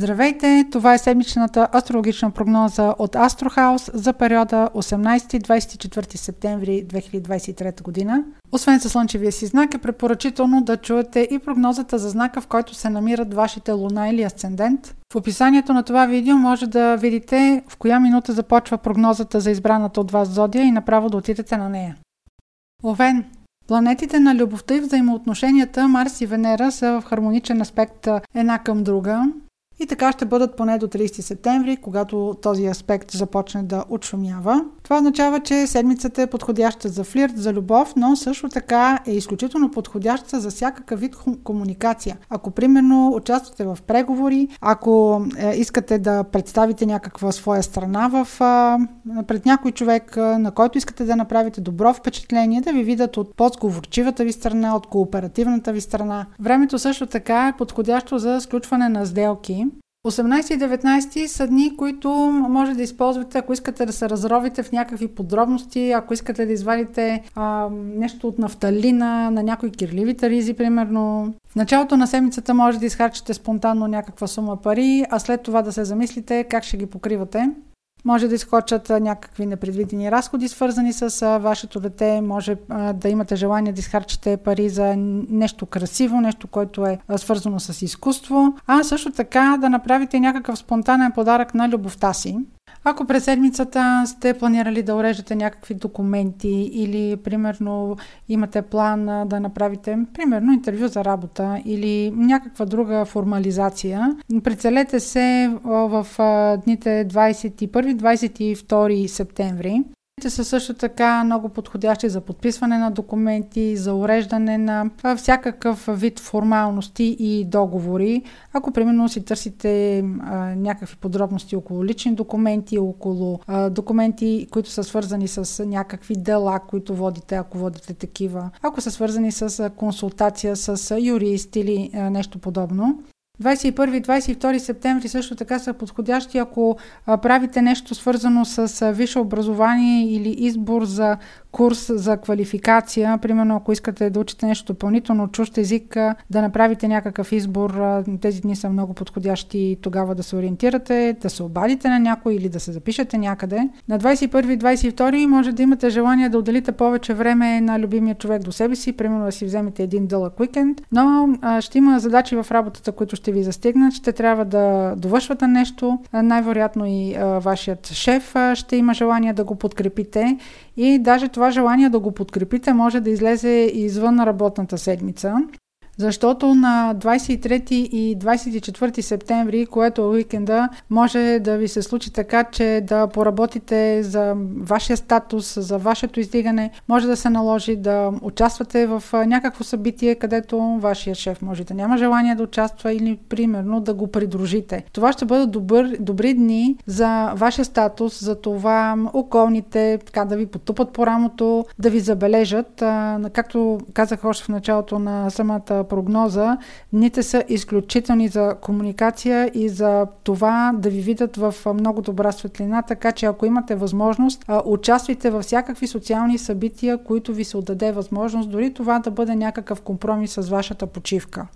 Здравейте! Това е седмичната астрологична прогноза от Астрохаус за периода 18-24 септември 2023 година. Освен за слънчевия си знак е препоръчително да чуете и прогнозата за знака, в който се намират вашите луна или асцендент. В описанието на това видео може да видите в коя минута започва прогнозата за избраната от вас зодия и направо да отидете на нея. Овен, Планетите на любовта и взаимоотношенията Марс и Венера са в хармоничен аспект една към друга. И така ще бъдат поне до 30 септември, когато този аспект започне да отшумява. Това означава, че седмицата е подходяща за флирт, за любов, но също така е изключително подходяща за всякакъв вид комуникация. Ако, примерно, участвате в преговори, ако е, искате да представите някаква своя страна в, пред някой човек, на който искате да направите добро впечатление, да ви видят от по-сговорчивата ви страна, от кооперативната ви страна. Времето също така е подходящо за сключване на сделки. 18 и 19 са дни, които може да използвате, ако искате да се разровите в някакви подробности, ако искате да извадите а, нещо от нафталина на някои кирливи ризи, примерно. В началото на седмицата може да изхарчите спонтанно някаква сума пари, а след това да се замислите как ще ги покривате. Може да изкочат някакви непредвидени разходи, свързани с вашето дете. Може да имате желание да изхарчите пари за нещо красиво, нещо, което е свързано с изкуство. А също така да направите някакъв спонтанен подарък на любовта си. Ако през седмицата сте планирали да уреждате някакви документи или примерно имате план да направите примерно интервю за работа или някаква друга формализация, прицелете се в дните 21-22 септември. Те са също така много подходящи за подписване на документи, за уреждане на всякакъв вид формалности и договори. Ако примерно си търсите а, някакви подробности около лични документи, около а, документи, които са свързани с някакви дела, които водите, ако водите такива, ако са свързани с консултация с юрист или а, нещо подобно. 21 и 22 септември също така са подходящи, ако правите нещо свързано с висше образование или избор за курс за квалификация. Примерно, ако искате да учите нещо допълнително, чужд език, да направите някакъв избор, тези дни са много подходящи тогава да се ориентирате, да се обадите на някой или да се запишете някъде. На 21 и 22 може да имате желание да отделите повече време на любимия човек до себе си, примерно да си вземете един дълъг уикенд, но ще има задачи в работата, които ще ви застигнат, ще трябва да довършвате нещо, най-вероятно и вашият шеф ще има желание да го подкрепите и даже това желание да го подкрепите може да излезе извън работната седмица. Защото на 23 и 24 септември, което е уикенда, може да ви се случи така, че да поработите за вашия статус, за вашето издигане. Може да се наложи да участвате в някакво събитие, където вашия шеф може да няма желание да участва или примерно да го придружите. Това ще бъдат добър, добри дни за вашия статус, за това околните така да ви потупат по рамото, да ви забележат. Както казах още в началото на самата прогноза, дните са изключителни за комуникация и за това да ви видят в много добра светлина, така че ако имате възможност, участвайте във всякакви социални събития, които ви се отдаде възможност, дори това да бъде някакъв компромис с вашата почивка.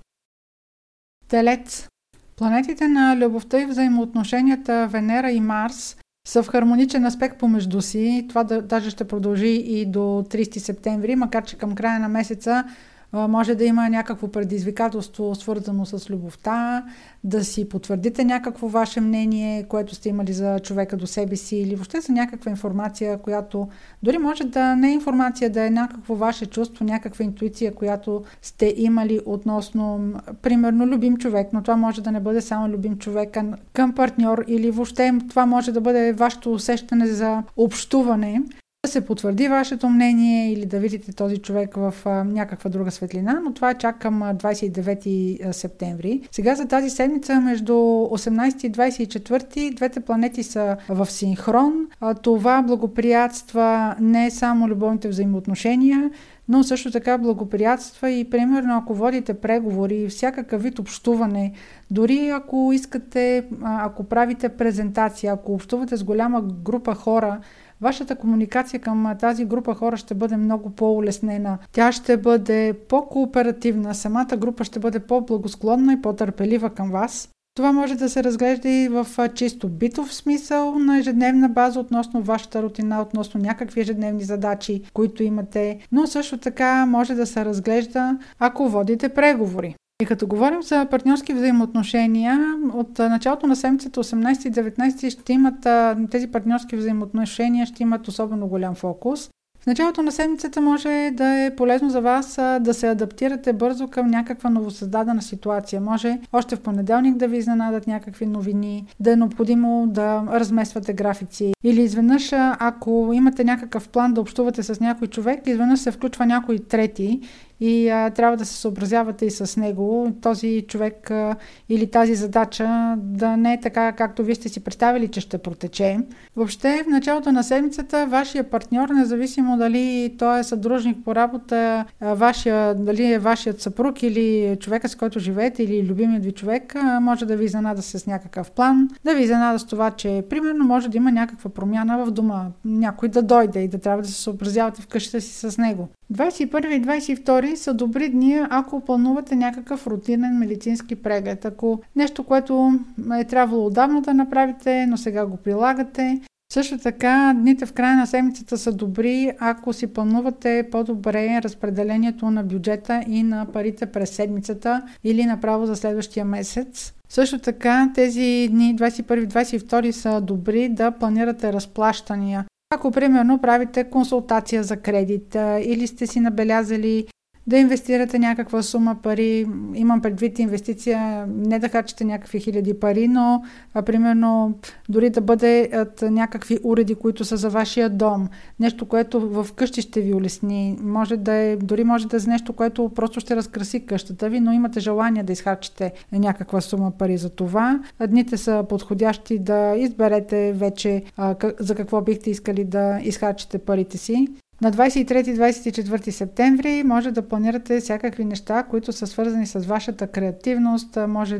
Телец. Планетите на любовта и взаимоотношенията Венера и Марс са в хармоничен аспект помежду си. Това да, даже ще продължи и до 30 септември, макар че към края на месеца може да има някакво предизвикателство, свързано с любовта, да си потвърдите някакво ваше мнение, което сте имали за човека до себе си, или въобще за някаква информация, която дори може да не е информация, да е някакво ваше чувство, някаква интуиция, която сте имали относно, примерно, любим човек, но това може да не бъде само любим човек към партньор, или въобще това може да бъде вашето усещане за общуване се потвърди вашето мнение или да видите този човек в а, някаква друга светлина, но това е чак към 29 септември. Сега за тази седмица между 18 и 24 двете планети са в синхрон. А, това благоприятства не само любовните взаимоотношения, но също така благоприятства и примерно ако водите преговори, всякакъв вид общуване, дори ако искате, ако правите презентация, ако общувате с голяма група хора, вашата комуникация към тази група хора ще бъде много по-улеснена. Тя ще бъде по-кооперативна, самата група ще бъде по-благосклонна и по-търпелива към вас. Това може да се разглежда и в чисто битов смисъл на ежедневна база относно вашата рутина, относно някакви ежедневни задачи, които имате, но също така може да се разглежда, ако водите преговори. И като говорим за партньорски взаимоотношения, от началото на седмицата 18 и 19 ще имат тези партньорски взаимоотношения ще имат особено голям фокус. В началото на седмицата може да е полезно за вас да се адаптирате бързо към някаква новосъздадена ситуация. Може още в понеделник да ви изненадат някакви новини, да е необходимо да размествате графици. Или изведнъж, ако имате някакъв план да общувате с някой човек, изведнъж се включва някой трети и а, трябва да се съобразявате и с него. Този човек а, или тази задача да не е така, както вие сте си представили, че ще протече. Въобще, в началото на седмицата, вашия партньор, независимо дали той е съдружник по работа, вашия, дали е вашият съпруг или човека, с който живеете, или любимият ви човек, а, може да ви изненада с някакъв план, да ви изненада с това, че примерно може да има някаква промяна в дома, някой да дойде и да трябва да се съобразявате в къщата си с него. 21 и 22 са добри дни, ако планувате някакъв рутинен медицински преглед. Ако нещо, което е трябвало отдавна да направите, но сега го прилагате. Също така, дните в края на седмицата са добри, ако си планувате по-добре разпределението на бюджета и на парите през седмицата или направо за следващия месец. Също така, тези дни 21-22 са добри да планирате разплащания. Ако примерно правите консултация за кредит или сте си набелязали да инвестирате някаква сума пари. Имам предвид инвестиция, не да харчите някакви хиляди пари, но а, примерно дори да бъде от някакви уреди, които са за вашия дом. Нещо, което в къщи ще ви улесни. Може да е, дори може да е нещо, което просто ще разкраси къщата ви, но имате желание да изхарчите някаква сума пари за това. Дните са подходящи да изберете вече а, за какво бихте искали да изхарчите парите си. На 23-24 септември може да планирате всякакви неща, които са свързани с вашата креативност, може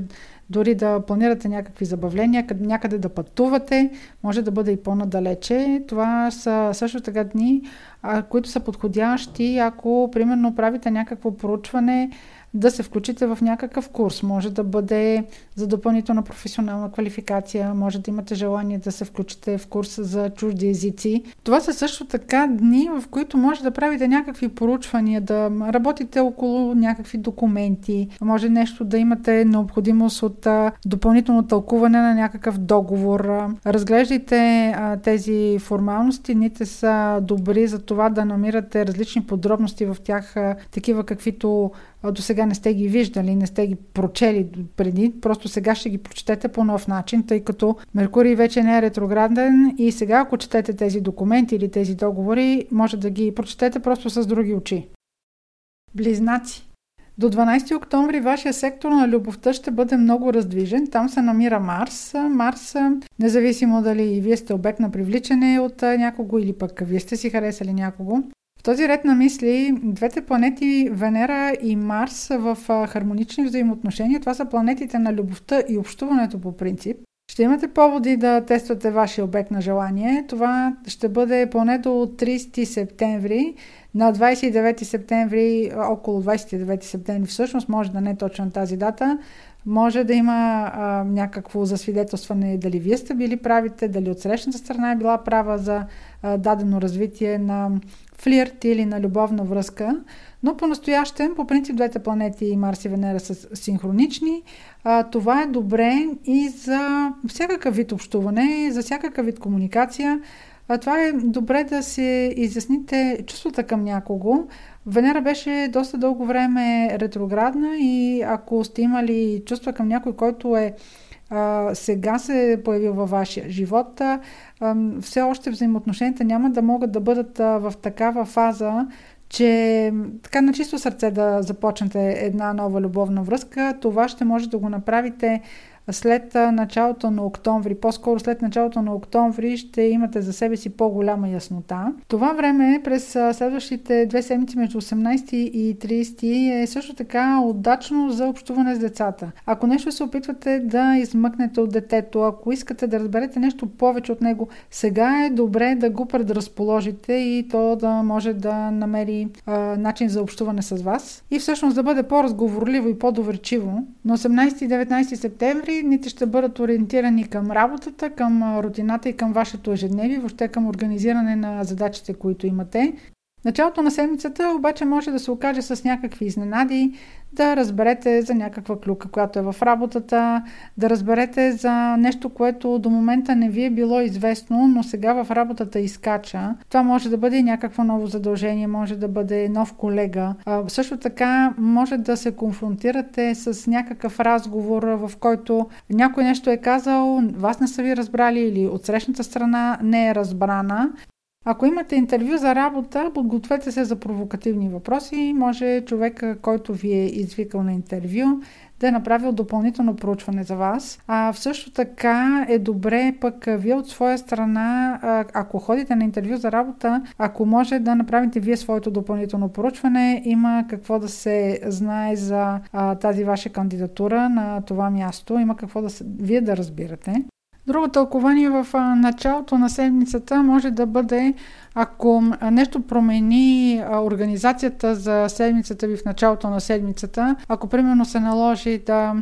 дори да планирате някакви забавления, някъде да пътувате, може да бъде и по-надалече. Това са също така дни, които са подходящи, ако примерно правите някакво проучване, да се включите в някакъв курс. Може да бъде за допълнителна професионална квалификация, може да имате желание да се включите в курс за чужди езици. Това са също така дни, в които може да правите някакви поручвания, да работите около някакви документи, може нещо да имате необходимост от допълнително тълкуване на някакъв договор. Разглеждайте тези формалности, ните са добри за това да намирате различни подробности в тях, такива каквито до сега не сте ги виждали, не сте ги прочели преди, просто сега ще ги прочетете по нов начин, тъй като Меркурий вече не е ретрограден и сега, ако четете тези документи или тези договори, може да ги прочетете просто с други очи. Близнаци. До 12 октомври вашия сектор на любовта ще бъде много раздвижен. Там се намира Марс. Марс, независимо дали вие сте обект на привличане от някого или пък вие сте си харесали някого, в този ред на мисли, двете планети Венера и Марс са в хармонични взаимоотношения. Това са планетите на любовта и общуването по принцип. Ще имате поводи да тествате вашия обект на желание. Това ще бъде поне до 30 септември. На 29 септември, около 29 септември всъщност, може да не е точно тази дата, може да има а, някакво засвидетелстване дали вие сте били правите, дали от срещната страна е била права за а, дадено развитие на флирт или на любовна връзка. Но по-настоящем, по принцип, двете планети Марс и Венера са синхронични. А, това е добре и за всякакъв вид общуване, за всякакъв вид комуникация. А, това е добре да се изясните чувствата към някого. Венера беше доста дълго време ретроградна и ако сте имали чувства към някой, който е сега се е появил във вашия живот, все още взаимоотношенията няма да могат да бъдат в такава фаза, че така на чисто сърце да започнете една нова любовна връзка, това ще може да го направите след началото на октомври, по-скоро след началото на октомври ще имате за себе си по-голяма яснота. Това време през следващите две седмици между 18 и 30 е също така удачно за общуване с децата. Ако нещо се опитвате да измъкнете от детето, ако искате да разберете нещо повече от него, сега е добре да го предразположите и то да може да намери а, начин за общуване с вас и всъщност да бъде по-разговорливо и по-доверчиво. На 18 и 19 септември нито ще бъдат ориентирани към работата, към рутината и към вашето ежедневие, въобще към организиране на задачите, които имате. Началото на седмицата обаче може да се окаже с някакви изненади, да разберете за някаква клюка, която е в работата, да разберете за нещо, което до момента не ви е било известно, но сега в работата изкача. Това може да бъде някакво ново задължение, може да бъде нов колега. А, също така може да се конфронтирате с някакъв разговор, в който някой нещо е казал, вас не са ви разбрали или от срещната страна не е разбрана ако имате интервю за работа, подгответе се за провокативни въпроси. Може човек, който ви е извикал на интервю, да е направил допълнително проучване за вас. А също така е добре пък вие от своя страна, ако ходите на интервю за работа, ако може да направите вие своето допълнително проучване, има какво да се знае за тази ваша кандидатура на това място, има какво да се, вие да разбирате. Друго тълкование в началото на седмицата може да бъде, ако нещо промени организацията за седмицата ви в началото на седмицата, ако примерно се наложи да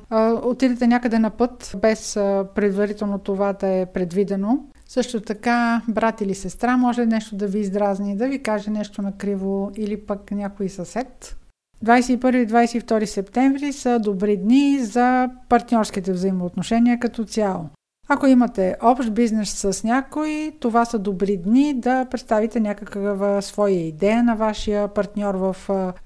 отидете някъде на път, без предварително това да е предвидено, също така, брат или сестра може нещо да ви издразни, да ви каже нещо накриво или пък някой съсед. 21-22 септември са добри дни за партньорските взаимоотношения като цяло. Ако имате общ бизнес с някой, това са добри дни да представите някаква своя идея на вашия партньор в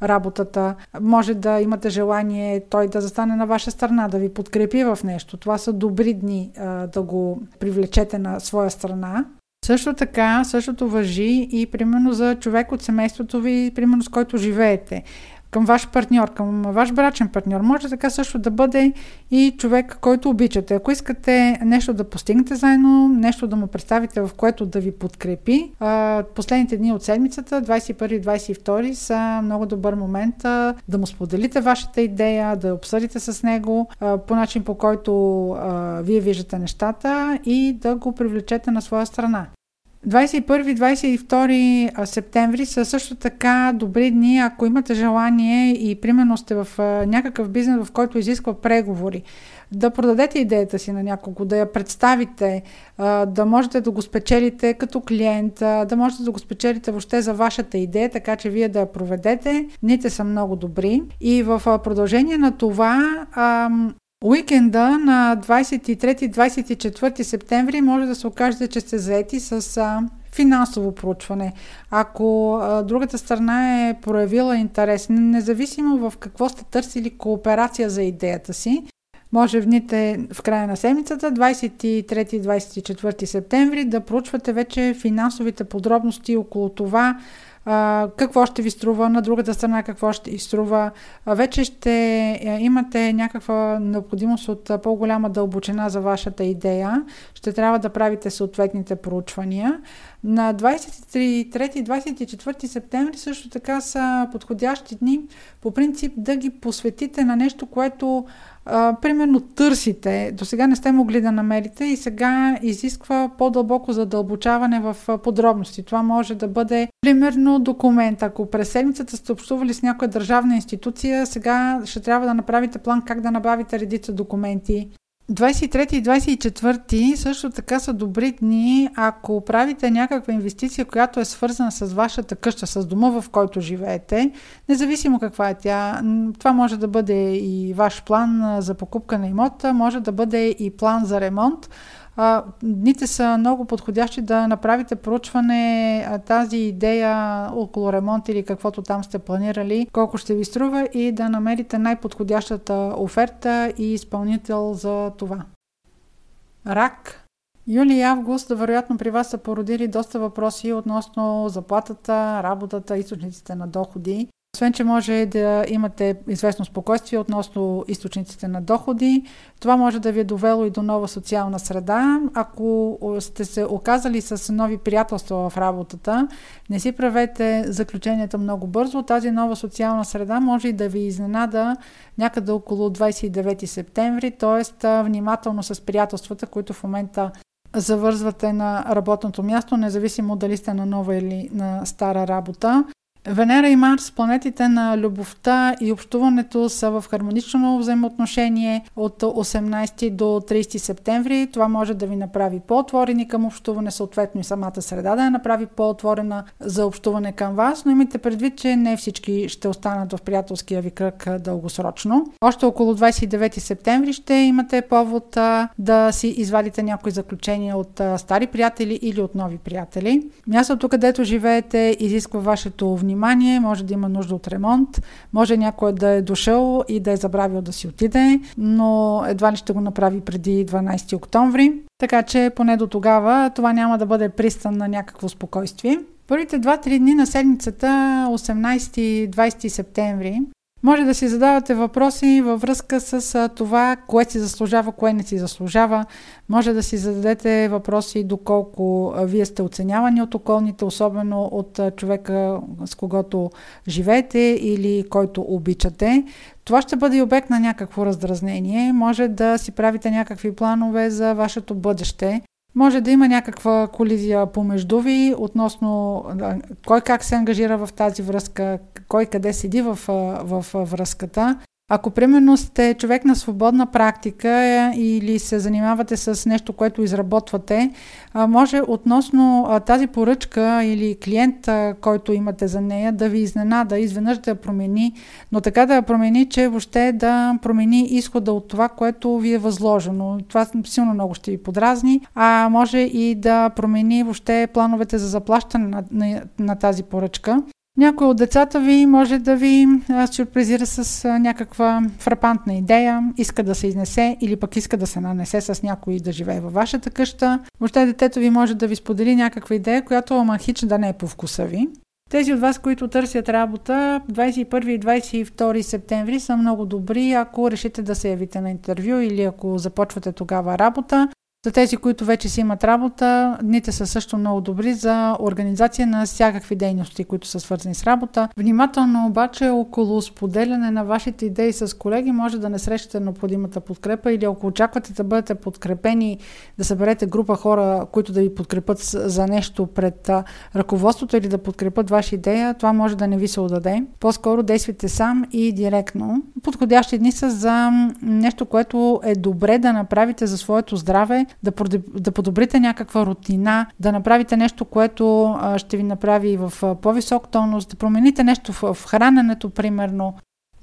работата. Може да имате желание той да застане на ваша страна, да ви подкрепи в нещо. Това са добри дни да го привлечете на своя страна. Също така, същото въжи и примерно за човек от семейството ви, примерно с който живеете към ваш партньор, към ваш брачен партньор. Може така също да бъде и човек, който обичате. Ако искате нещо да постигнете заедно, нещо да му представите, в което да ви подкрепи, последните дни от седмицата, 21 и 22, са много добър момент да му споделите вашата идея, да обсъдите с него по начин по който вие виждате нещата и да го привлечете на своя страна. 21-22 септември са също така добри дни, ако имате желание и примерно сте в някакъв бизнес, в който изисква преговори. Да продадете идеята си на някого, да я представите, да можете да го спечелите като клиент, да можете да го спечелите въобще за вашата идея, така че вие да я проведете. Ните са много добри. И в продължение на това Уикенда на 23-24 септември може да се окажете, че сте заети с а, финансово проучване. Ако а, другата страна е проявила интерес, независимо в какво сте търсили кооперация за идеята си, може в дните в края на седмицата, 23-24 септември, да проучвате вече финансовите подробности около това, какво ще ви струва, на другата страна какво ще ви струва. А, вече ще а, имате някаква необходимост от по-голяма дълбочина за вашата идея. Ще трябва да правите съответните проучвания. На 23-24 септември също така са подходящи дни, по принцип да ги посветите на нещо, което примерно търсите, до сега не сте могли да намерите и сега изисква по-дълбоко задълбочаване в подробности. Това може да бъде примерно документ. Ако през седмицата сте общували с някоя държавна институция, сега ще трябва да направите план как да набавите редица документи. 23 и 24 също така са добри дни, ако правите някаква инвестиция, която е свързана с вашата къща, с дома, в който живеете, независимо каква е тя. Това може да бъде и ваш план за покупка на имота, може да бъде и план за ремонт а, дните са много подходящи да направите проучване а, тази идея около ремонт или каквото там сте планирали, колко ще ви струва и да намерите най-подходящата оферта и изпълнител за това. Рак. Юли и август, вероятно при вас са породили доста въпроси относно заплатата, работата, източниците на доходи. Освен, че може да имате известно спокойствие относно източниците на доходи, това може да ви е довело и до нова социална среда. Ако сте се оказали с нови приятелства в работата, не си правете заключенията много бързо. Тази нова социална среда може и да ви изненада някъде около 29 септември, т.е. внимателно с приятелствата, които в момента завързвате на работното място, независимо дали сте на нова или на стара работа. Венера и Марс, планетите на любовта и общуването са в хармонично взаимоотношение от 18 до 30 септември. Това може да ви направи по-отворени към общуване, съответно и самата среда да я направи по-отворена за общуване към вас, но имайте предвид, че не всички ще останат в приятелския ви кръг дългосрочно. Още около 29 септември ще имате повод да си извадите някои заключения от стари приятели или от нови приятели. Мястото, където живеете, изисква вашето внимание внимание, може да има нужда от ремонт, може някой да е дошъл и да е забравил да си отиде, но едва ли ще го направи преди 12 октомври. Така че поне до тогава това няма да бъде пристан на някакво спокойствие. Първите 2-3 дни на седмицата, 18-20 септември, може да си задавате въпроси във връзка с това, кое си заслужава, кое не си заслужава. Може да си зададете въпроси доколко вие сте оценявани от околните, особено от човека, с когото живеете или който обичате. Това ще бъде обект на някакво раздразнение. Може да си правите някакви планове за вашето бъдеще. Може да има някаква колизия помежду ви относно кой как се ангажира в тази връзка, кой къде седи в, в връзката. Ако примерно сте човек на свободна практика е, или се занимавате с нещо, което изработвате, може относно тази поръчка или клиент, който имате за нея, да ви изненада, изведнъж да я промени, но така да я промени, че въобще да промени изхода от това, което ви е възложено. Това силно много ще ви подразни, а може и да промени въобще плановете за заплащане на, на, на тази поръчка. Някой от децата ви може да ви сюрпризира с някаква фрапантна идея, иска да се изнесе или пък иска да се нанесе с някой да живее във вашата къща. Въобще детето ви може да ви сподели някаква идея, която ама хич да не е по вкуса ви. Тези от вас, които търсят работа, 21 и 22 септември са много добри, ако решите да се явите на интервю или ако започвате тогава работа. За тези, които вече си имат работа, дните са също много добри за организация на всякакви дейности, които са свързани с работа. Внимателно обаче около споделяне на вашите идеи с колеги може да не срещате необходимата подкрепа или ако очаквате да бъдете подкрепени, да съберете група хора, които да ви подкрепят за нещо пред ръководството или да подкрепят ваша идея, това може да не ви се отдаде. По-скоро действайте сам и директно. Подходящи дни са за нещо, което е добре да направите за своето здраве, да, да подобрите някаква рутина, да направите нещо, което ще ви направи в по-висок тонус, да промените нещо в, в храненето, примерно.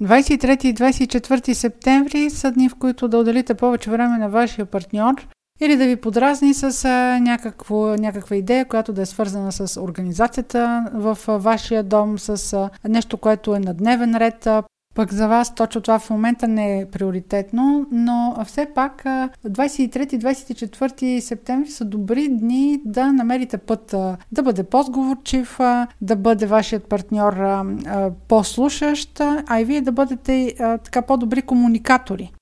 23 и 24 септември са дни, в които да отделите повече време на вашия партньор или да ви подразни с някакво, някаква идея, която да е свързана с организацията в вашия дом, с нещо, което е на дневен ред, пък за вас точно това в момента не е приоритетно, но все пак 23-24 септември са добри дни да намерите път да бъде по-сговорчив, да бъде вашият партньор по-слушащ, а и вие да бъдете така по-добри комуникатори.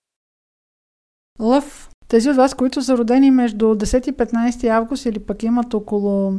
Лъв. Тези от вас, които са родени между 10 и 15 август или пък имат около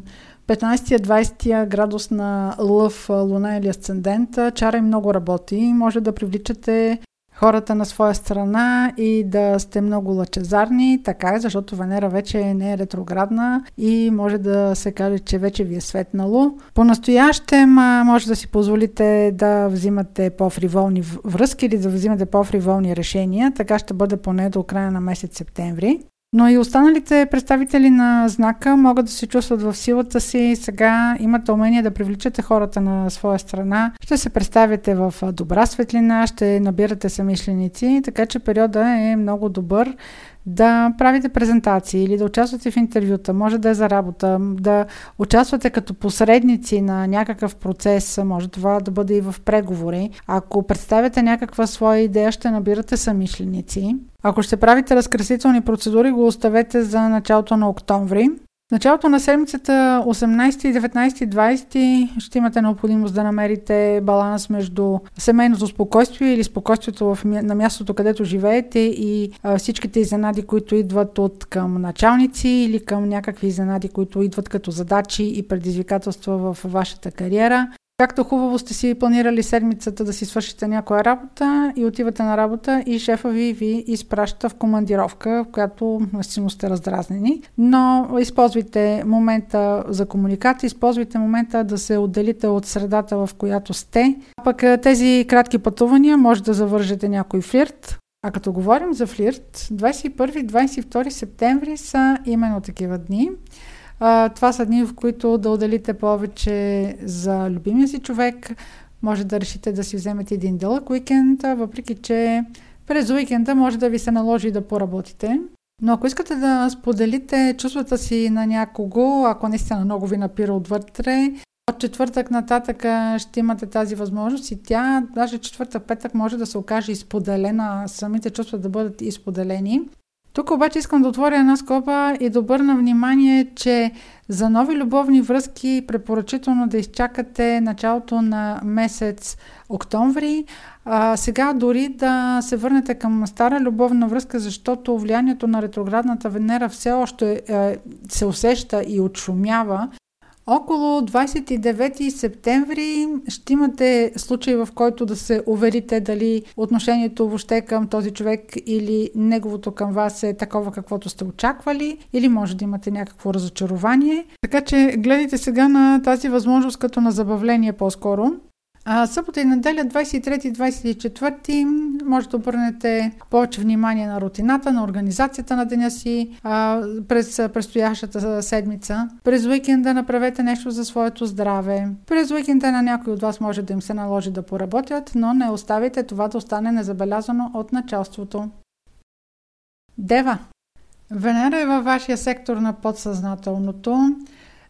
15-20 градус на лъв, луна или асцендент, чара и много работи. Може да привличате хората на своя страна и да сте много лъчезарни. Така е, защото Венера вече не е ретроградна и може да се каже, че вече ви е светнало. По-настоящем може да си позволите да взимате по-фриволни връзки или да взимате по-фриволни решения. Така ще бъде поне до края на месец септември. Но и останалите представители на знака могат да се чувстват в силата си. Сега имате умение да привличате хората на своя страна. Ще се представите в добра светлина, ще набирате самишленици, така че периода е много добър да правите презентации или да участвате в интервюта, може да е за работа, да участвате като посредници на някакъв процес, може това да бъде и в преговори. Ако представяте някаква своя идея, ще набирате самишленици. Ако ще правите разкрасителни процедури, го оставете за началото на октомври. Началото на седмицата 18, 19, 20 ще имате необходимост да намерите баланс между семейното спокойствие или спокойствието в, на мястото, където живеете и а, всичките изненади, които идват от към началници или към някакви изненади, които идват като задачи и предизвикателства в вашата кариера. Както хубаво сте си планирали седмицата да си свършите някоя работа и отивате на работа и шефа ви ви изпраща в командировка, в която наистина сте раздразнени. Но използвайте момента за комуникация, използвайте момента да се отделите от средата, в която сте. А пък тези кратки пътувания може да завържете някой флирт, а като говорим за флирт, 21-22 септември са именно такива дни. А, това са дни, в които да отделите повече за любимия си човек. Може да решите да си вземете един дълъг уикенд, въпреки че през уикенда може да ви се наложи да поработите. Но ако искате да споделите чувствата си на някого, ако наистина много ви напира отвътре, от четвъртък нататък ще имате тази възможност и тя, даже четвъртък, петък може да се окаже изподелена, самите чувства да бъдат изподелени. Тук обаче искам да отворя една скоба и да обърна внимание, че за нови любовни връзки препоръчително да изчакате началото на месец октомври. А, сега дори да се върнете към стара любовна връзка, защото влиянието на ретроградната Венера все още е, се усеща и отшумява около 29 септември ще имате случай, в който да се уверите дали отношението въобще към този човек или неговото към вас е такова, каквото сте очаквали, или може да имате някакво разочарование. Така че гледайте сега на тази възможност като на забавление по-скоро. А, събота и неделя, 23-24, може да обърнете повече внимание на рутината, на организацията на деня си а, през предстоящата седмица. През уикенда направете нещо за своето здраве. През уикенда на някой от вас може да им се наложи да поработят, но не оставите това да остане незабелязано от началството. Дева. Венера е във вашия сектор на подсъзнателното.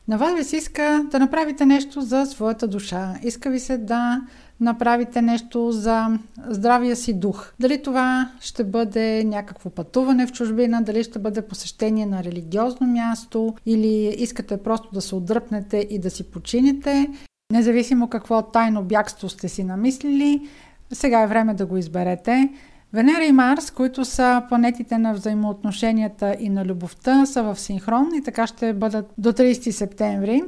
На вас ви се иска да направите нещо за своята душа. Иска ви се да направите нещо за здравия си дух. Дали това ще бъде някакво пътуване в чужбина, дали ще бъде посещение на религиозно място или искате просто да се отдръпнете и да си почините. Независимо какво тайно бягство сте си намислили, сега е време да го изберете. Венера и Марс, които са планетите на взаимоотношенията и на любовта, са в синхрон и така ще бъдат до 30 септември.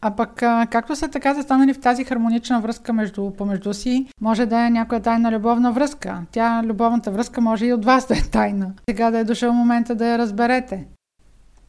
А пък, както са така застанали в тази хармонична връзка между, помежду си, може да е някоя тайна любовна връзка. Тя, любовната връзка, може и от вас да е тайна. Сега да е дошъл момента да я разберете.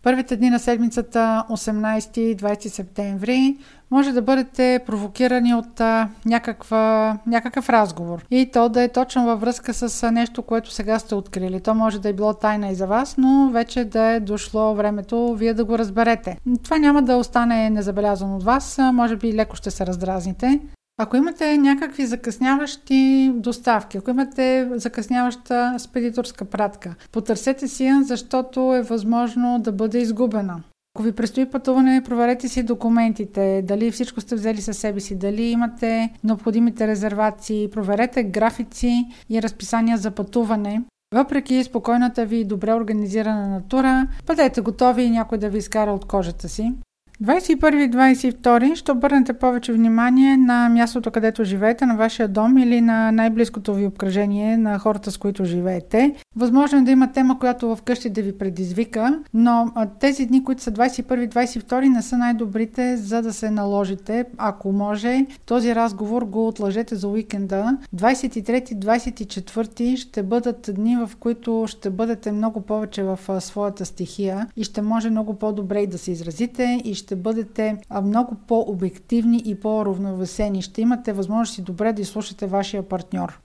Първите дни на седмицата, 18-20 септември, може да бъдете провокирани от някаква, някакъв разговор. И то да е точно във връзка с нещо, което сега сте открили. То може да е било тайна и за вас, но вече да е дошло времето вие да го разберете. Това няма да остане незабелязано от вас, може би леко ще се раздразните. Ако имате някакви закъсняващи доставки, ако имате закъсняваща спедиторска пратка, потърсете си я, защото е възможно да бъде изгубена. Ако ви предстои пътуване, проверете си документите, дали всичко сте взели със себе си, дали имате необходимите резервации, проверете графици и разписания за пътуване. Въпреки спокойната ви и добре организирана натура, бъдете готови някой да ви изкара от кожата си. 21-22 ще обърнете повече внимание на мястото, където живеете, на вашия дом или на най-близкото ви обкръжение, на хората, с които живеете. Възможно е да има тема, която вкъщи да ви предизвика, но тези дни, които са 21-22, не са най-добрите, за да се наложите. Ако може, този разговор го отлъжете за уикенда. 23-24 ще бъдат дни, в които ще бъдете много повече в своята стихия и ще може много по-добре и да се изразите и ще ще бъдете много по-обективни и по-равновесени. Ще имате възможност и добре да изслушате вашия партньор.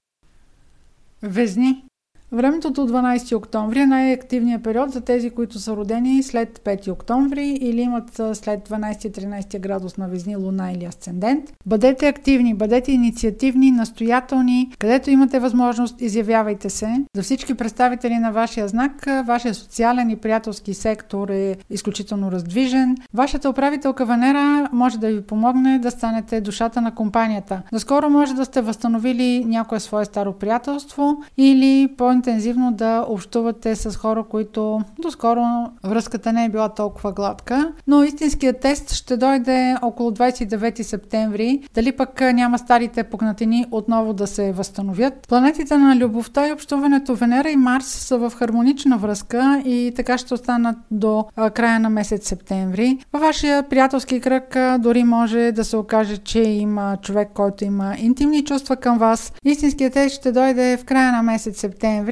Везни. Времето до 12 октомври е най-активният период за тези, които са родени след 5 октомври или имат след 12-13 градус на Везни, Луна или Асцендент. Бъдете активни, бъдете инициативни, настоятелни, където имате възможност, изявявайте се. За всички представители на вашия знак, вашия социален и приятелски сектор е изключително раздвижен. Вашата управителка Венера може да ви помогне да станете душата на компанията. Доскоро може да сте възстановили някое свое старо приятелство или по по-интензивно да общувате с хора, които доскоро връзката не е била толкова гладка. Но истинският тест ще дойде около 29 септември. Дали пък няма старите пукнатини отново да се възстановят. Планетите на любовта и общуването Венера и Марс са в хармонична връзка и така ще останат до края на месец септември. Във вашия приятелски кръг дори може да се окаже, че има човек, който има интимни чувства към вас. Истинският тест ще дойде в края на месец септември.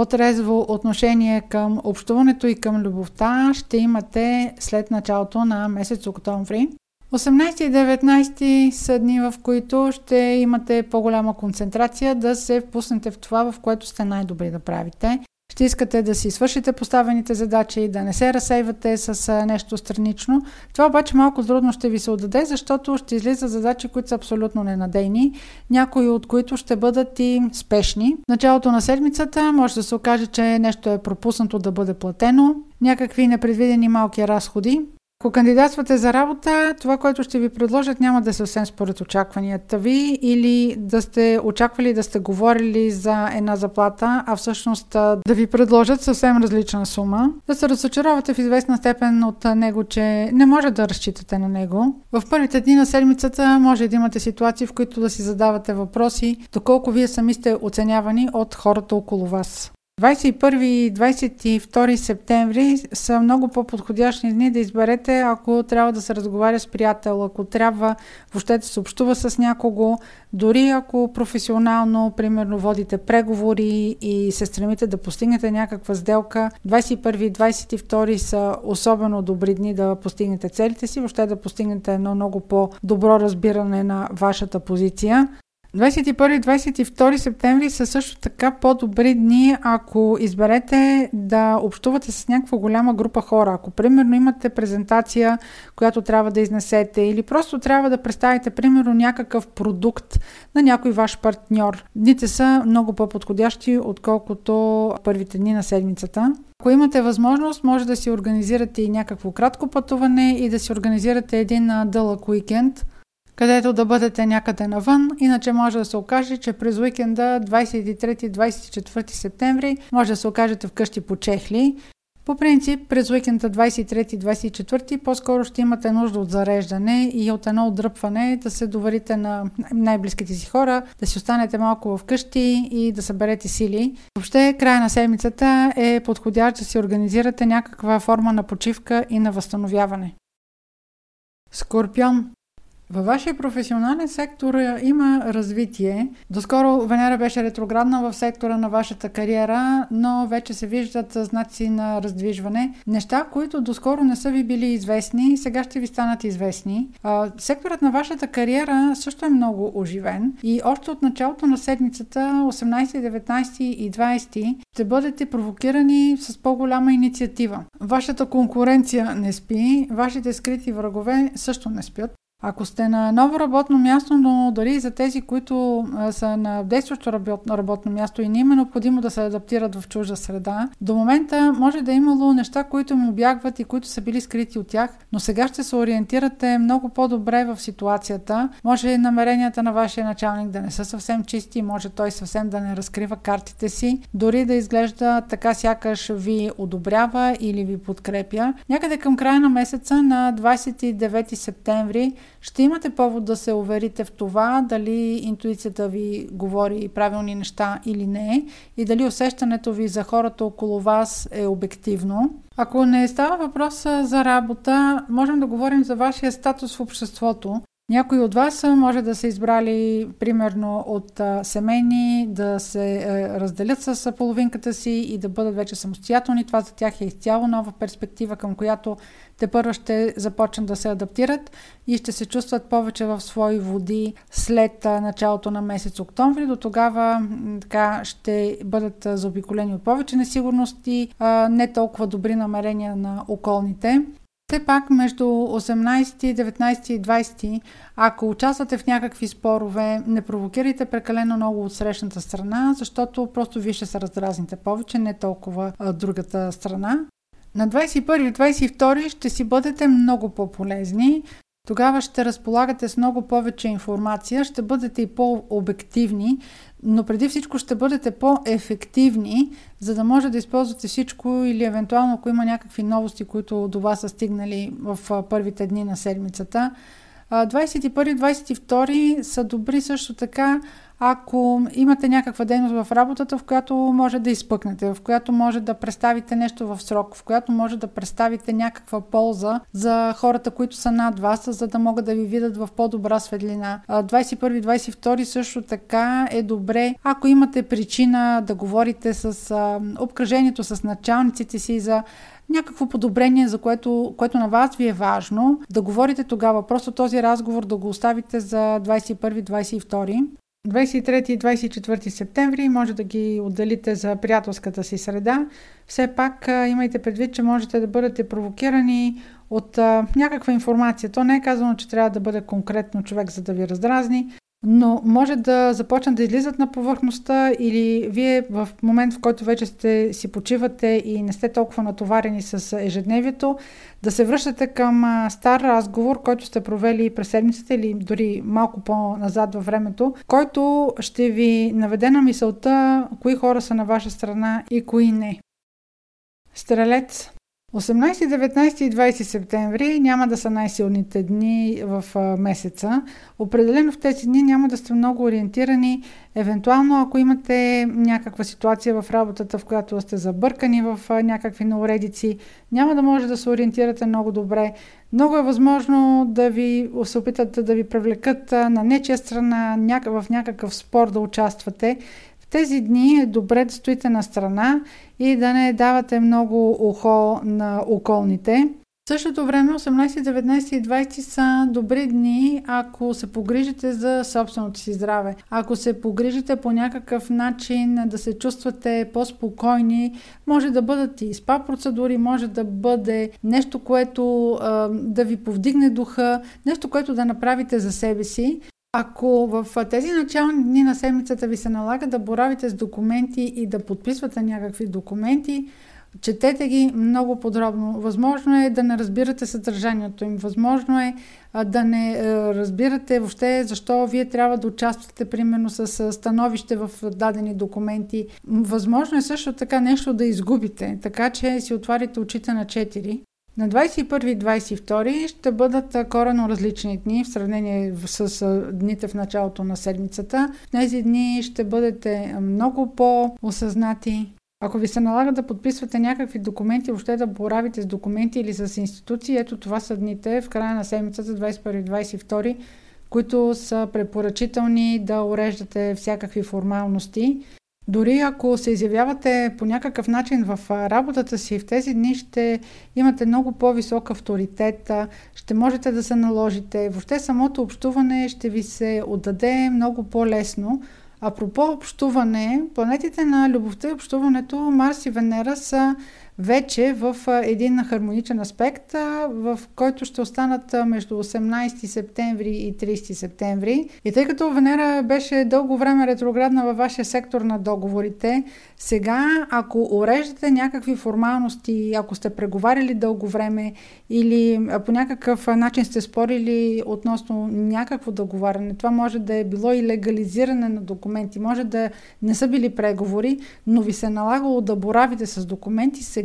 Отрезво отношение към общуването и към любовта ще имате след началото на месец октомври. 18 и 19 са дни, в които ще имате по-голяма концентрация да се впуснете в това, в което сте най-добри да правите. Ще искате да си свършите поставените задачи, да не се разсейвате с нещо странично. Това обаче малко трудно ще ви се отдаде, защото ще излизат задачи, които са абсолютно ненадейни, някои от които ще бъдат и спешни. В началото на седмицата може да се окаже, че нещо е пропуснато да бъде платено, някакви непредвидени малки разходи. Ако кандидатствате за работа, това, което ще ви предложат, няма да е съвсем според очакванията ви или да сте очаквали да сте говорили за една заплата, а всъщност да ви предложат съвсем различна сума. Да се разочаровате в известна степен от него, че не може да разчитате на него. В първите дни на седмицата може да имате ситуации, в които да си задавате въпроси, доколко вие сами сте оценявани от хората около вас. 21 и 22 септември са много по-подходящи дни да изберете, ако трябва да се разговаря с приятел, ако трябва въобще да се общува с някого, дори ако професионално, примерно, водите преговори и се стремите да постигнете някаква сделка. 21 и 22 са особено добри дни да постигнете целите си, въобще да постигнете едно много по-добро разбиране на вашата позиция. 21 и 22 септември са също така по-добри дни, ако изберете да общувате с някаква голяма група хора. Ако примерно имате презентация, която трябва да изнесете или просто трябва да представите примерно някакъв продукт на някой ваш партньор. Дните са много по-подходящи, отколкото първите дни на седмицата. Ако имате възможност, може да си организирате и някакво кратко пътуване и да си организирате един дълъг уикенд – където да бъдете някъде навън. Иначе може да се окаже, че през уикенда 23-24 септември може да се окажете вкъщи по Чехли. По принцип, през уикенда 23-24 по-скоро ще имате нужда от зареждане и от едно отдръпване да се доверите на най-близките си хора, да си останете малко вкъщи и да съберете сили. Въобще, края на седмицата е подходящ да си организирате някаква форма на почивка и на възстановяване. Скорпион във вашия професионален сектор има развитие. Доскоро Венера беше ретроградна в сектора на вашата кариера, но вече се виждат знаци на раздвижване. Неща, които доскоро не са ви били известни, сега ще ви станат известни. Секторът на вашата кариера също е много оживен и още от началото на седмицата, 18, 19 и 20, ще бъдете провокирани с по-голяма инициатива. Вашата конкуренция не спи, вашите скрити врагове също не спят. Ако сте на ново работно място, но дали за тези, които са на действащо работно място и не е необходимо да се адаптират в чужда среда, до момента може да е имало неща, които им обягват и които са били скрити от тях, но сега ще се ориентирате много по-добре в ситуацията. Може намеренията на вашия началник да не са съвсем чисти, може той съвсем да не разкрива картите си, дори да изглежда така сякаш ви одобрява или ви подкрепя. Някъде към края на месеца на 29 септември ще имате повод да се уверите в това дали интуицията ви говори правилни неща или не и дали усещането ви за хората около вас е обективно. Ако не става въпрос за работа, можем да говорим за вашия статус в обществото. Някои от вас може да са избрали примерно от семейни, да се а, разделят с половинката си и да бъдат вече самостоятелни. Това за тях е изцяло нова перспектива, към която те първо ще започнат да се адаптират и ще се чувстват повече в свои води след началото на месец октомври. До тогава така ще бъдат заобиколени от повече несигурности, не толкова добри намерения на околните. Все пак между 18, 19 и 20, ако участвате в някакви спорове, не провокирайте прекалено много от срещната страна, защото просто вие ще се раздразните повече, не толкова а, другата страна. На 21 и 22 ще си бъдете много по-полезни. Тогава ще разполагате с много повече информация, ще бъдете и по-обективни, но преди всичко ще бъдете по-ефективни, за да може да използвате всичко или евентуално ако има някакви новости, които до вас са стигнали в първите дни на седмицата. 21-22 са добри също така, ако имате някаква дейност в работата, в която може да изпъкнете, в която може да представите нещо в срок, в която може да представите някаква полза за хората, които са над вас, за да могат да ви видят в по-добра светлина. 21-22 също така е добре, ако имате причина да говорите с обкръжението, с началниците си за някакво подобрение, за което, което на вас ви е важно, да говорите тогава. Просто този разговор да го оставите за 21-22. 23 и 24 септември може да ги отделите за приятелската си среда. Все пак имайте предвид, че можете да бъдете провокирани от а, някаква информация. То не е казано, че трябва да бъде конкретно човек, за да ви раздразни, но може да започнат да излизат на повърхността или вие в момент, в който вече сте си почивате и не сте толкова натоварени с ежедневието, да се връщате към стар разговор, който сте провели през седмицата или дори малко по-назад във времето, който ще ви наведе на мисълта кои хора са на ваша страна и кои не. Стрелец 18, 19 и 20 септември няма да са най-силните дни в месеца. Определено в тези дни няма да сте много ориентирани. Евентуално, ако имате някаква ситуация в работата, в която сте забъркани в някакви науредици, няма да може да се ориентирате много добре. Много е възможно да ви се опитат да ви привлекат на нечия страна, в някакъв спор да участвате тези дни е добре да стоите на страна и да не давате много ухо на околните. В същото време 18, 19 и 20 са добри дни, ако се погрижите за собственото си здраве. Ако се погрижите по някакъв начин да се чувствате по-спокойни, може да бъдат и спа процедури, може да бъде нещо, което а, да ви повдигне духа, нещо, което да направите за себе си. Ако в тези начални дни на седмицата ви се налага да боравите с документи и да подписвате някакви документи, четете ги много подробно. Възможно е да не разбирате съдържанието им, възможно е да не разбирате въобще защо вие трябва да участвате примерно с становище в дадени документи. Възможно е също така нещо да изгубите, така че си отварите очите на четири. На 21 и 22 ще бъдат корено различни дни в сравнение с дните в началото на седмицата. В тези дни ще бъдете много по-осъзнати. Ако ви се налага да подписвате някакви документи, въобще да боравите с документи или с институции, ето това са дните в края на седмицата 21 и 22, които са препоръчителни да уреждате всякакви формалности. Дори ако се изявявате по някакъв начин в работата си, в тези дни ще имате много по-висок авторитет, ще можете да се наложите. Въобще самото общуване ще ви се отдаде много по-лесно. Апропо общуване, планетите на любовта и общуването Марс и Венера са вече в един хармоничен аспект, в който ще останат между 18 септември и 30 септември. И тъй като Венера беше дълго време ретроградна във вашия сектор на договорите, сега ако уреждате някакви формалности, ако сте преговаряли дълго време или по някакъв начин сте спорили относно някакво договаряне, това може да е било и легализиране на документи, може да не са били преговори, но ви се е налагало да боравите с документи, сега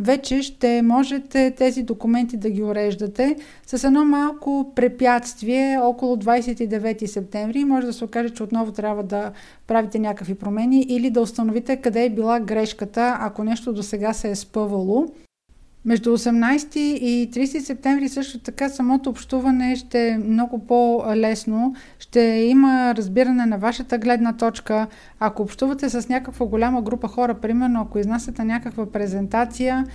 вече ще можете тези документи да ги уреждате с едно малко препятствие около 29 септември. Може да се окаже, че отново трябва да правите някакви промени или да установите къде е била грешката, ако нещо до сега се е спъвало. Между 18 и 30 септември също така самото общуване ще е много по-лесно. Ще има разбиране на вашата гледна точка. Ако общувате с някаква голяма група хора, примерно ако изнасяте някаква презентация,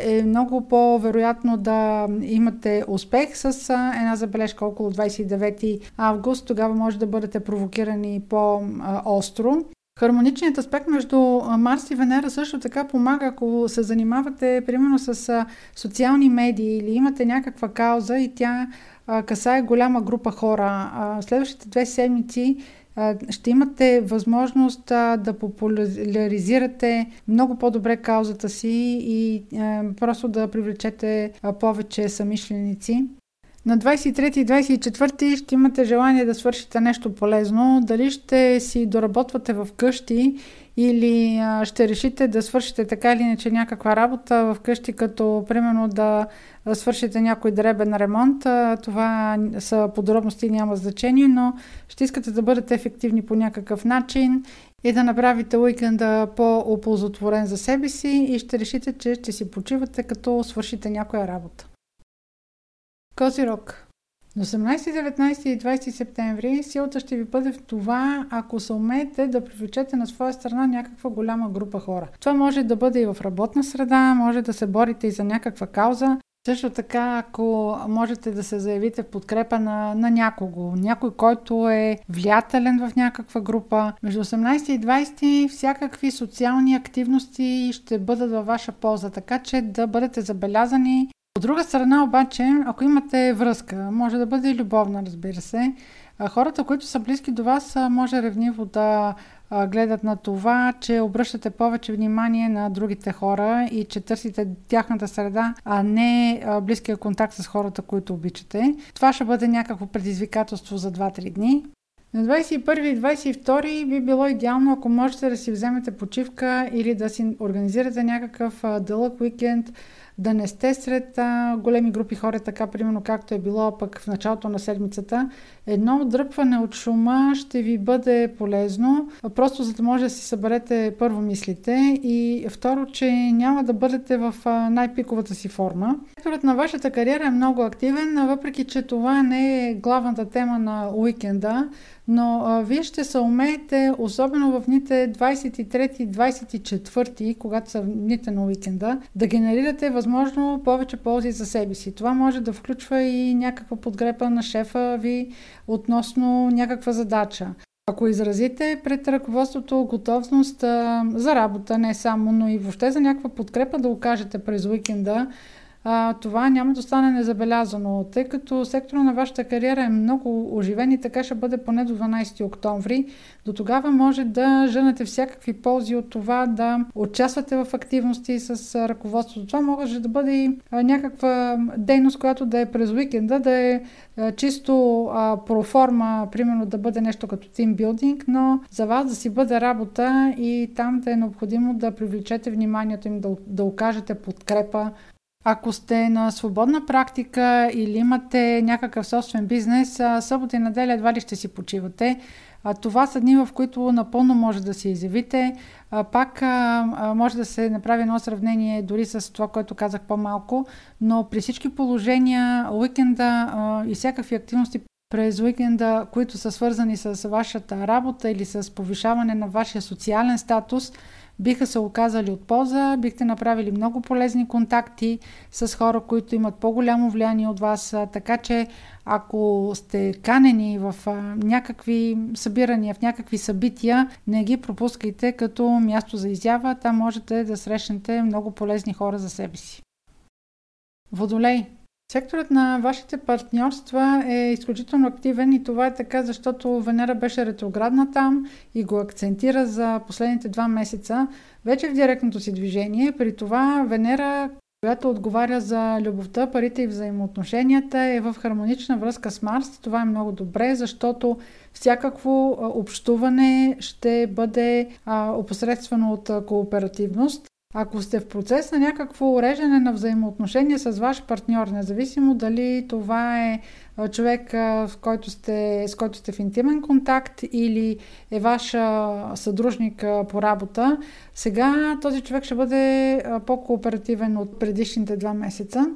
е много по-вероятно да имате успех с една забележка около 29 август. Тогава може да бъдете провокирани по-остро. Хармоничният аспект между Марс и Венера също така помага, ако се занимавате примерно с социални медии или имате някаква кауза и тя касае голяма група хора. Следващите две седмици ще имате възможност да популяризирате много по-добре каузата си и просто да привлечете повече самишленици. На 23 и 24 ще имате желание да свършите нещо полезно. Дали ще си доработвате в къщи или ще решите да свършите така или иначе някаква работа в къщи, като примерно да свършите някой дребен ремонт. Това са подробности, няма значение, но ще искате да бъдете ефективни по някакъв начин и да направите уикенда по-оползотворен за себе си и ще решите, че ще си почивате, като свършите някоя работа. Козирог на 18, 19 и 20 септември силата ще ви бъде в това, ако се умеете да привлечете на своя страна някаква голяма група хора. Това може да бъде и в работна среда, може да се борите и за някаква кауза, също така, ако можете да се заявите в подкрепа на, на някого, някой, който е влиятелен в някаква група, между 18 и 20 всякакви социални активности ще бъдат във ваша полза, така че да бъдете забелязани. От друга страна обаче, ако имате връзка, може да бъде и любовна, разбира се, хората, които са близки до вас, може ревниво да гледат на това, че обръщате повече внимание на другите хора и че търсите тяхната среда, а не близкия контакт с хората, които обичате. Това ще бъде някакво предизвикателство за 2-3 дни. На 21 и 22 би било идеално, ако можете да си вземете почивка или да си организирате някакъв дълъг уикенд, да не сте сред а, големи групи хора, така примерно както е било пък в началото на седмицата. Едно отдръпване от шума ще ви бъде полезно, просто за да може да си съберете първо мислите и второ, че няма да бъдете в най-пиковата си форма. Секторът на вашата кариера е много активен, въпреки че това не е главната тема на уикенда, но а, вие ще се умеете, особено в дните 23-24, когато са дните на уикенда, да генерирате възможно повече ползи за себе си. Това може да включва и някаква подгрепа на шефа ви относно някаква задача. Ако изразите пред ръководството готовност а, за работа, не само, но и въобще за някаква подкрепа да окажете през уикенда, а, това няма да остане незабелязано, тъй като сектора на вашата кариера е много оживен и така ще бъде поне до 12 октомври. До тогава може да женете всякакви ползи от това да участвате в активности с ръководството. Това може да бъде и някаква дейност, която да е през уикенда, да е чисто а, проформа, примерно да бъде нещо като тимбилдинг, но за вас да си бъде работа и там да е необходимо да привлечете вниманието им, да, да окажете подкрепа ако сте на свободна практика или имате някакъв собствен бизнес, събота и неделя едва ли ще си почивате. Това са дни, в които напълно може да се изявите. Пак може да се направи едно сравнение дори с това, което казах по-малко, но при всички положения, уикенда и всякакви активности през уикенда, които са свързани с вашата работа или с повишаване на вашия социален статус, биха се оказали от полза, бихте направили много полезни контакти с хора, които имат по-голямо влияние от вас, така че ако сте канени в някакви събирания, в някакви събития, не ги пропускайте като място за изява, там можете да срещнете много полезни хора за себе си. Водолей Секторът на вашите партньорства е изключително активен и това е така, защото Венера беше ретроградна там и го акцентира за последните два месеца вече в директното си движение. При това Венера, която отговаря за любовта, парите и взаимоотношенията, е в хармонична връзка с Марс. Това е много добре, защото всякакво общуване ще бъде опосредствено от кооперативност. Ако сте в процес на някакво уреждане на взаимоотношения с ваш партньор, независимо дали това е човек, с който сте, с който сте в интимен контакт или е ваш съдружник по работа, сега този човек ще бъде по-кооперативен от предишните два месеца.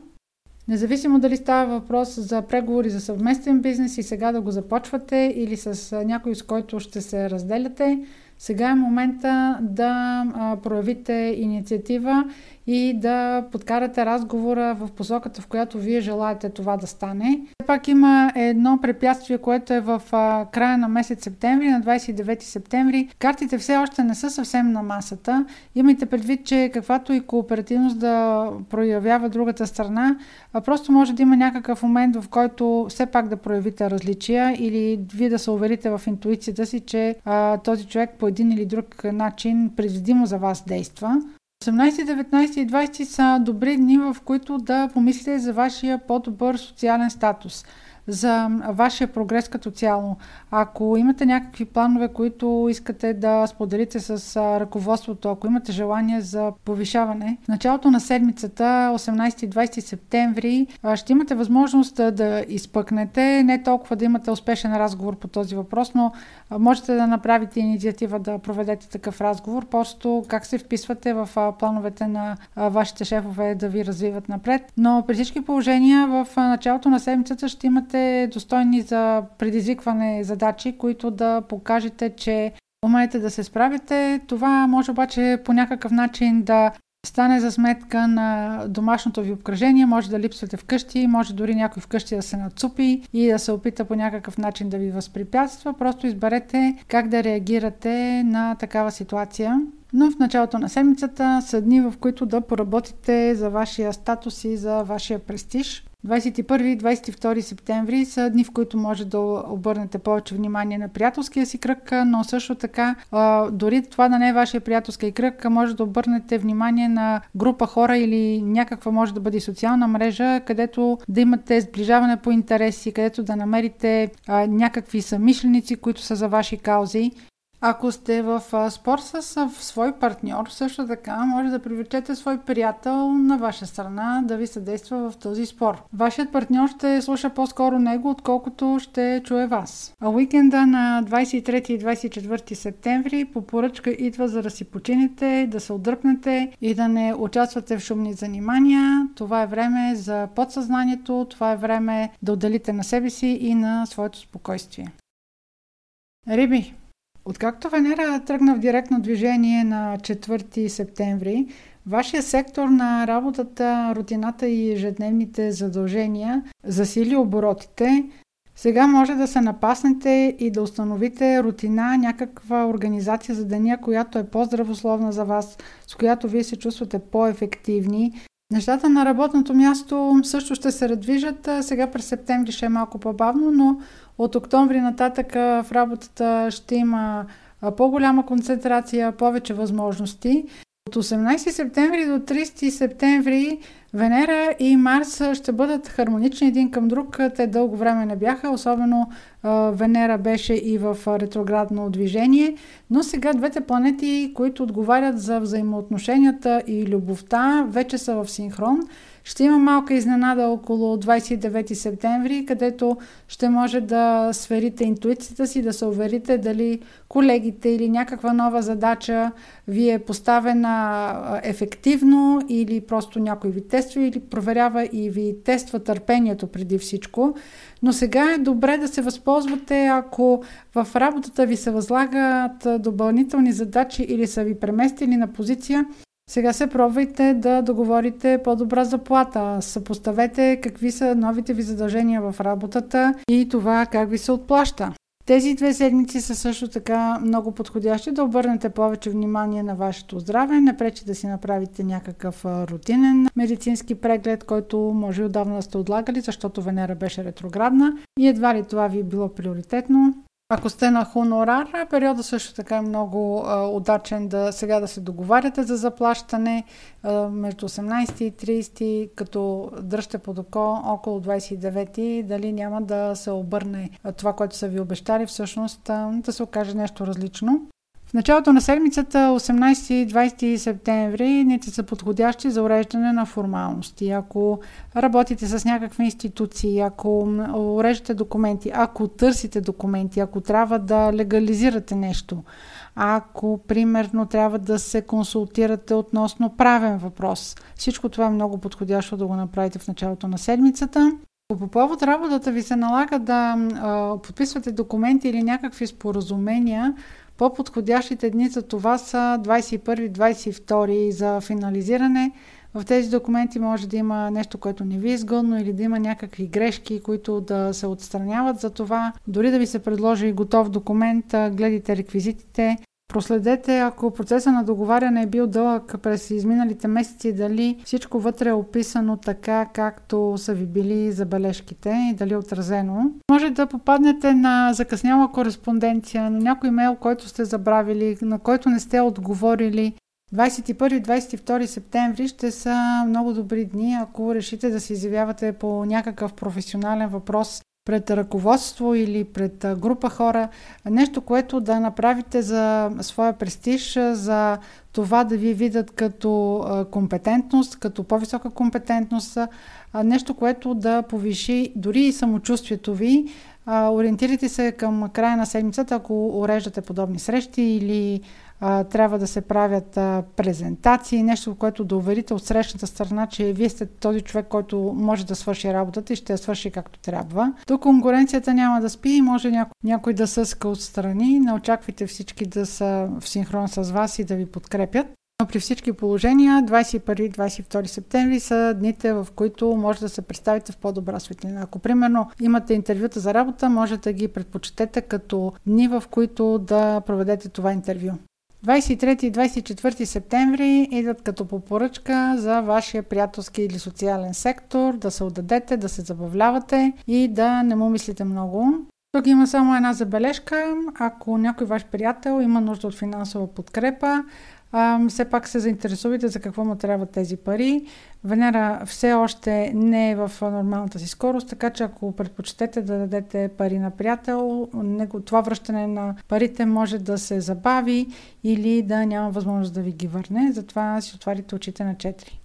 Независимо дали става въпрос за преговори за съвместен бизнес и сега да го започвате или с някой, с който ще се разделяте, сега е момента да а, проявите инициатива и да подкарате разговора в посоката, в която вие желаете това да стане. Все пак има едно препятствие, което е в а, края на месец септември, на 29 септември. Картите все още не са съвсем на масата. Имайте предвид, че каквато и кооперативност да проявява другата страна, а просто може да има някакъв момент, в който все пак да проявите различия или вие да се уверите в интуицията си, че а, този човек по един или друг начин предвидимо за вас действа. 18, 19 и 20 са добри дни, в които да помислите за вашия по-добър социален статус – за вашия прогрес като цяло. Ако имате някакви планове, които искате да споделите с ръководството, ако имате желание за повишаване, в началото на седмицата, 18-20 септември, ще имате възможност да изпъкнете, не толкова да имате успешен разговор по този въпрос, но можете да направите инициатива да проведете такъв разговор, просто как се вписвате в плановете на вашите шефове да ви развиват напред. Но при всички положения в началото на седмицата ще имате имате достойни за предизвикване задачи, които да покажете, че умеете да се справите. Това може обаче по някакъв начин да стане за сметка на домашното ви обкръжение, може да липсвате вкъщи, може дори някой вкъщи да се нацупи и да се опита по някакъв начин да ви възпрепятства. Просто изберете как да реагирате на такава ситуация. Но в началото на седмицата са дни, в които да поработите за вашия статус и за вашия престиж. 21 и 22 септември са дни, в които може да обърнете повече внимание на приятелския си кръг, но също така, дори това да не е вашия приятелски кръг, може да обърнете внимание на група хора или някаква може да бъде социална мрежа, където да имате сближаване по интереси, където да намерите някакви самишленици, които са за ваши каузи ако сте в спор с свой партньор, също така може да привлечете свой приятел на ваша страна да ви съдейства в този спор. Вашият партньор ще слуша по-скоро него, отколкото ще чуе вас. А уикенда на 23 и 24 септември по поръчка идва за да си почините, да се отдръпнете и да не участвате в шумни занимания. Това е време за подсъзнанието, това е време да отделите на себе си и на своето спокойствие. Риби, Откакто Венера тръгна в директно движение на 4 септември, вашия сектор на работата, рутината и ежедневните задължения засили оборотите. Сега може да се напаснете и да установите рутина, някаква организация за деня, която е по-здравословна за вас, с която вие се чувствате по-ефективни. Нещата на работното място също ще се радвижат. Сега през септември ще е малко по-бавно, но от октомври нататък в работата ще има по-голяма концентрация, повече възможности. От 18 септември до 30 септември Венера и Марс ще бъдат хармонични един към друг. Те дълго време не бяха, особено Венера беше и в ретроградно движение, но сега двете планети, които отговарят за взаимоотношенията и любовта, вече са в синхрон. Ще има малка изненада около 29 септември, където ще може да сверите интуицията си, да се уверите дали колегите или някаква нова задача ви е поставена ефективно или просто някой ви тества или проверява и ви тества търпението преди всичко. Но сега е добре да се възползвате, ако в работата ви се възлагат допълнителни задачи или са ви преместили на позиция, сега се пробвайте да договорите по-добра заплата. Съпоставете какви са новите ви задължения в работата и това как ви се отплаща. Тези две седмици са също така много подходящи да обърнете повече внимание на вашето здраве. Не пречи да си направите някакъв рутинен медицински преглед, който може отдавна да сте отлагали, защото Венера беше ретроградна и едва ли това ви е било приоритетно. Ако сте на хонорар, периода също така е много а, удачен да сега да се договаряте за заплащане а, между 18 и 30, като дръжте под око около 29, дали няма да се обърне това, което са ви обещали, всъщност а, да се окаже нещо различно. В началото на седмицата, 18-20 септември, дните са подходящи за уреждане на формалности. Ако работите с някакви институции, ако уреждате документи, ако търсите документи, ако трябва да легализирате нещо, ако, примерно, трябва да се консултирате относно правен въпрос. Всичко това е много подходящо да го направите в началото на седмицата. Ако по повод работата ви се налага да а, подписвате документи или някакви споразумения, по-подходящите дни за това са 21-22 за финализиране. В тези документи може да има нещо, което не ви е изгодно или да има някакви грешки, които да се отстраняват. За това дори да ви се предложи готов документ, гледайте реквизитите, Проследете, ако процеса на договаряне е бил дълъг през изминалите месеци, дали всичко вътре е описано така, както са ви били забележките и дали е отразено. Може да попаднете на закъсняла кореспонденция, на някой имейл, който сте забравили, на който не сте отговорили. 21-22 септември ще са много добри дни, ако решите да се изявявате по някакъв професионален въпрос пред ръководство или пред група хора, нещо, което да направите за своя престиж, за това да ви видят като компетентност, като по-висока компетентност, нещо, което да повиши дори и самочувствието ви. Ориентирайте се към края на седмицата, ако уреждате подобни срещи или трябва да се правят а, презентации, нещо, което да уверите от срещната страна, че вие сте този човек, който може да свърши работата и ще я свърши както трябва. Тук конкуренцията няма да спи и може някой, някой да съска отстрани. Не очаквайте всички да са в синхрон с вас и да ви подкрепят. Но при всички положения 21-22 септември са дните, в които може да се представите в по-добра светлина. Ако примерно имате интервюта за работа, може да ги предпочетете като дни, в които да проведете това интервю. 23 и 24 септември идват като по поръчка за вашия приятелски или социален сектор, да се отдадете, да се забавлявате и да не му мислите много. Тук има само една забележка. Ако някой ваш приятел има нужда от финансова подкрепа, а, все пак се заинтересувайте за какво му трябват тези пари. Венера все още не е в нормалната си скорост, така че ако предпочитете да дадете пари на приятел, това връщане на парите може да се забави или да няма възможност да ви ги върне. Затова си отварите очите на 4.